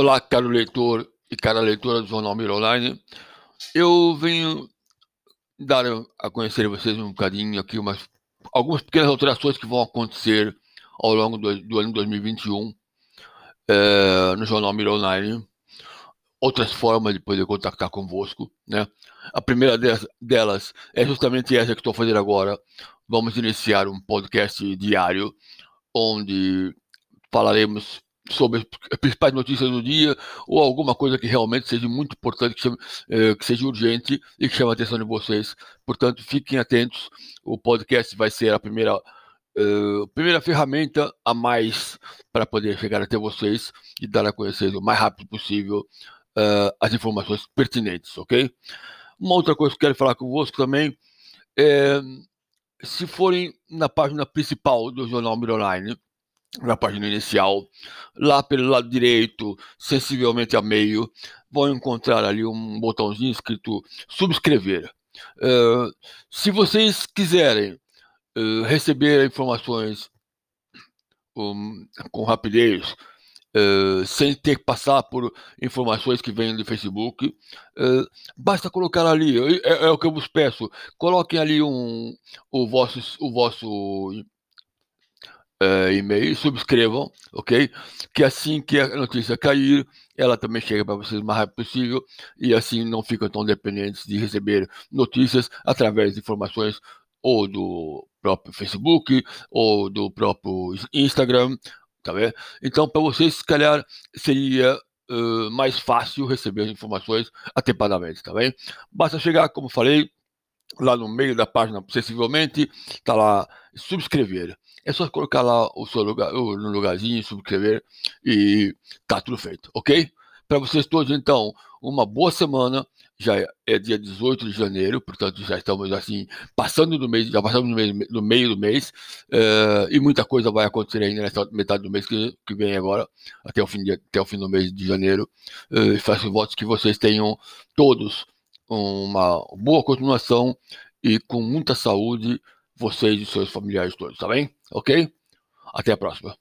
Olá, caro leitor e cara leitora do Jornal Miro Online. Eu venho dar a conhecer a vocês um bocadinho aqui umas, algumas pequenas alterações que vão acontecer ao longo do, do ano 2021 é, no Jornal Miro Online. Outras formas de poder contactar convosco, né? A primeira delas é justamente essa que estou fazendo agora. Vamos iniciar um podcast diário onde falaremos sobre as principais notícias do dia ou alguma coisa que realmente seja muito importante, que, chame, eh, que seja urgente e que chame a atenção de vocês. Portanto, fiquem atentos. O podcast vai ser a primeira, uh, primeira ferramenta a mais para poder chegar até vocês e dar a conhecer o mais rápido possível uh, as informações pertinentes, ok? Uma outra coisa que eu quero falar convosco também é se forem na página principal do Jornal Mir Online, na página inicial, lá pelo lado direito, sensivelmente a meio, vão encontrar ali um botãozinho escrito subscrever. Uh, se vocês quiserem uh, receber informações um, com rapidez, uh, sem ter que passar por informações que vêm do Facebook, basta colocar ali, é, é, o que eu vos peço, coloquem ali um, o vosso, o vosso uh, e-mail, subscrevam, ok? Que assim que a notícia cair, ela também chega para vocês o mais rápido possível e assim não ficam tão dependentes de receber notícias através de informações ou do próprio Facebook ou do próprio Instagram, tá vendo? Então, para vocês, se calhar, seria uh, mais fácil receber as informações atempadamente, tá bem? Basta chegar, como falei, lá no meio da página, sensivelmente, está lá subscrever. É só colocar lá o seu lugar, no lugarzinho, subscrever e tá tudo feito, ok? Para vocês todos, então, uma boa semana. Já é dia 18 de janeiro, portanto já estamos assim passando do mês, já passamos no meio, no meio do mês uh, e muita coisa vai acontecer ainda nessa metade do mês que, que vem agora, até o fim de, até o fim do mês de janeiro. Uh, faço votos que vocês tenham todos uma boa continuação e com muita saúde, vocês e seus familiares todos, tá bem? Ok? Até a próxima.